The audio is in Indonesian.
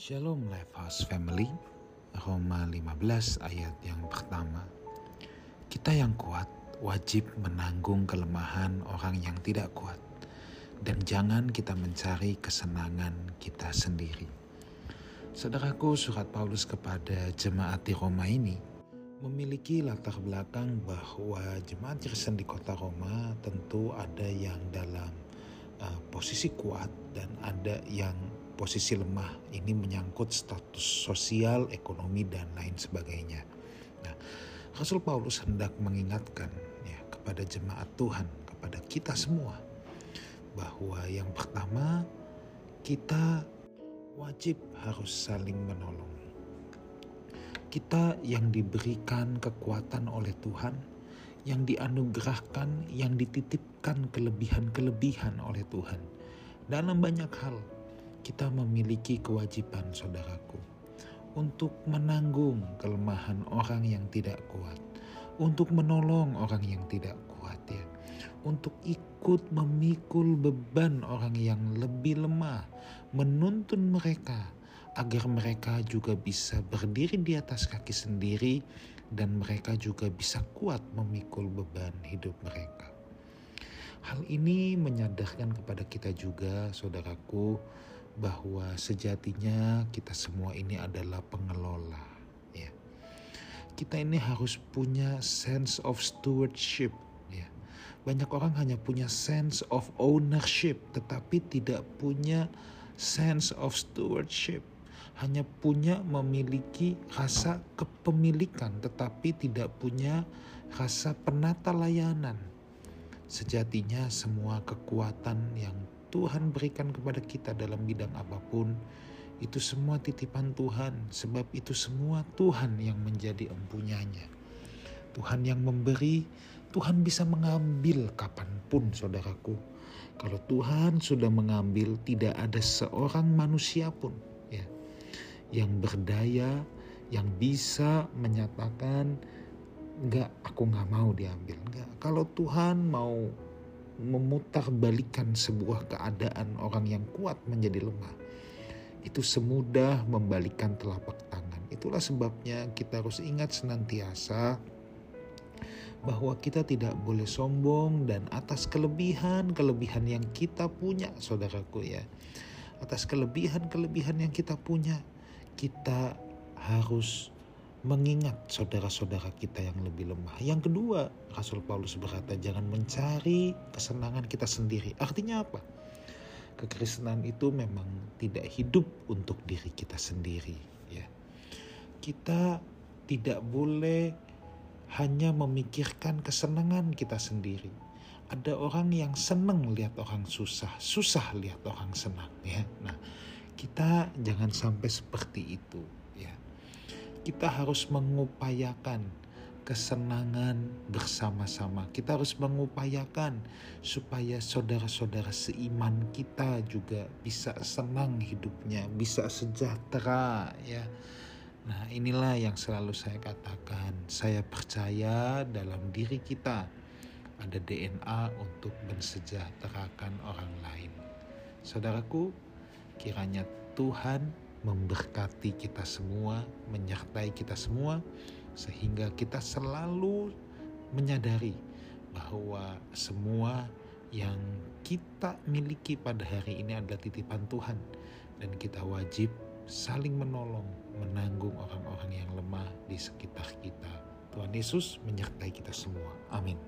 Shalom Lifehouse Family Roma 15 ayat yang pertama Kita yang kuat wajib menanggung kelemahan orang yang tidak kuat dan jangan kita mencari kesenangan kita sendiri. Saudaraku, surat Paulus kepada jemaat di Roma ini memiliki latar belakang bahwa jemaat Kristen di kota Roma tentu ada yang dalam uh, posisi kuat dan ada yang posisi lemah. Ini menyangkut status sosial, ekonomi dan lain sebagainya. Nah, Rasul Paulus hendak mengingatkan ya kepada jemaat Tuhan, kepada kita semua bahwa yang pertama kita wajib harus saling menolong. Kita yang diberikan kekuatan oleh Tuhan, yang dianugerahkan, yang dititipkan kelebihan-kelebihan oleh Tuhan. Dalam banyak hal, kita memiliki kewajiban, saudaraku, untuk menanggung kelemahan orang yang tidak kuat, untuk menolong orang yang tidak kuat, ya, untuk ikut memikul beban orang yang lebih lemah, menuntun mereka agar mereka juga bisa berdiri di atas kaki sendiri dan mereka juga bisa kuat memikul beban hidup mereka. Hal ini menyadarkan kepada kita juga, saudaraku, bahwa sejatinya kita semua ini adalah pengelola. Ya. Kita ini harus punya sense of stewardship. Ya. Banyak orang hanya punya sense of ownership, tetapi tidak punya sense of stewardship hanya punya memiliki rasa kepemilikan tetapi tidak punya rasa penata layanan. Sejatinya semua kekuatan yang Tuhan berikan kepada kita dalam bidang apa pun itu semua titipan Tuhan sebab itu semua Tuhan yang menjadi empunyanya. Tuhan yang memberi, Tuhan bisa mengambil kapan pun saudaraku. Kalau Tuhan sudah mengambil tidak ada seorang manusia pun yang berdaya, yang bisa menyatakan enggak aku nggak mau diambil enggak kalau Tuhan mau memutarbalikan sebuah keadaan orang yang kuat menjadi lemah. Itu semudah membalikan telapak tangan. Itulah sebabnya kita harus ingat senantiasa bahwa kita tidak boleh sombong dan atas kelebihan-kelebihan yang kita punya saudaraku ya. Atas kelebihan-kelebihan yang kita punya kita harus mengingat saudara-saudara kita yang lebih lemah. Yang kedua, Rasul Paulus berkata jangan mencari kesenangan kita sendiri. Artinya apa? Kekristenan itu memang tidak hidup untuk diri kita sendiri, ya. Kita tidak boleh hanya memikirkan kesenangan kita sendiri. Ada orang yang senang lihat orang susah, susah lihat orang senang, ya. Nah, kita jangan sampai seperti itu ya. Kita harus mengupayakan kesenangan bersama-sama. Kita harus mengupayakan supaya saudara-saudara seiman kita juga bisa senang hidupnya, bisa sejahtera ya. Nah, inilah yang selalu saya katakan. Saya percaya dalam diri kita ada DNA untuk mensejahterakan orang lain. Saudaraku, Kiranya Tuhan memberkati kita semua, menyertai kita semua, sehingga kita selalu menyadari bahwa semua yang kita miliki pada hari ini adalah titipan Tuhan, dan kita wajib saling menolong, menanggung orang-orang yang lemah di sekitar kita. Tuhan Yesus menyertai kita semua. Amin.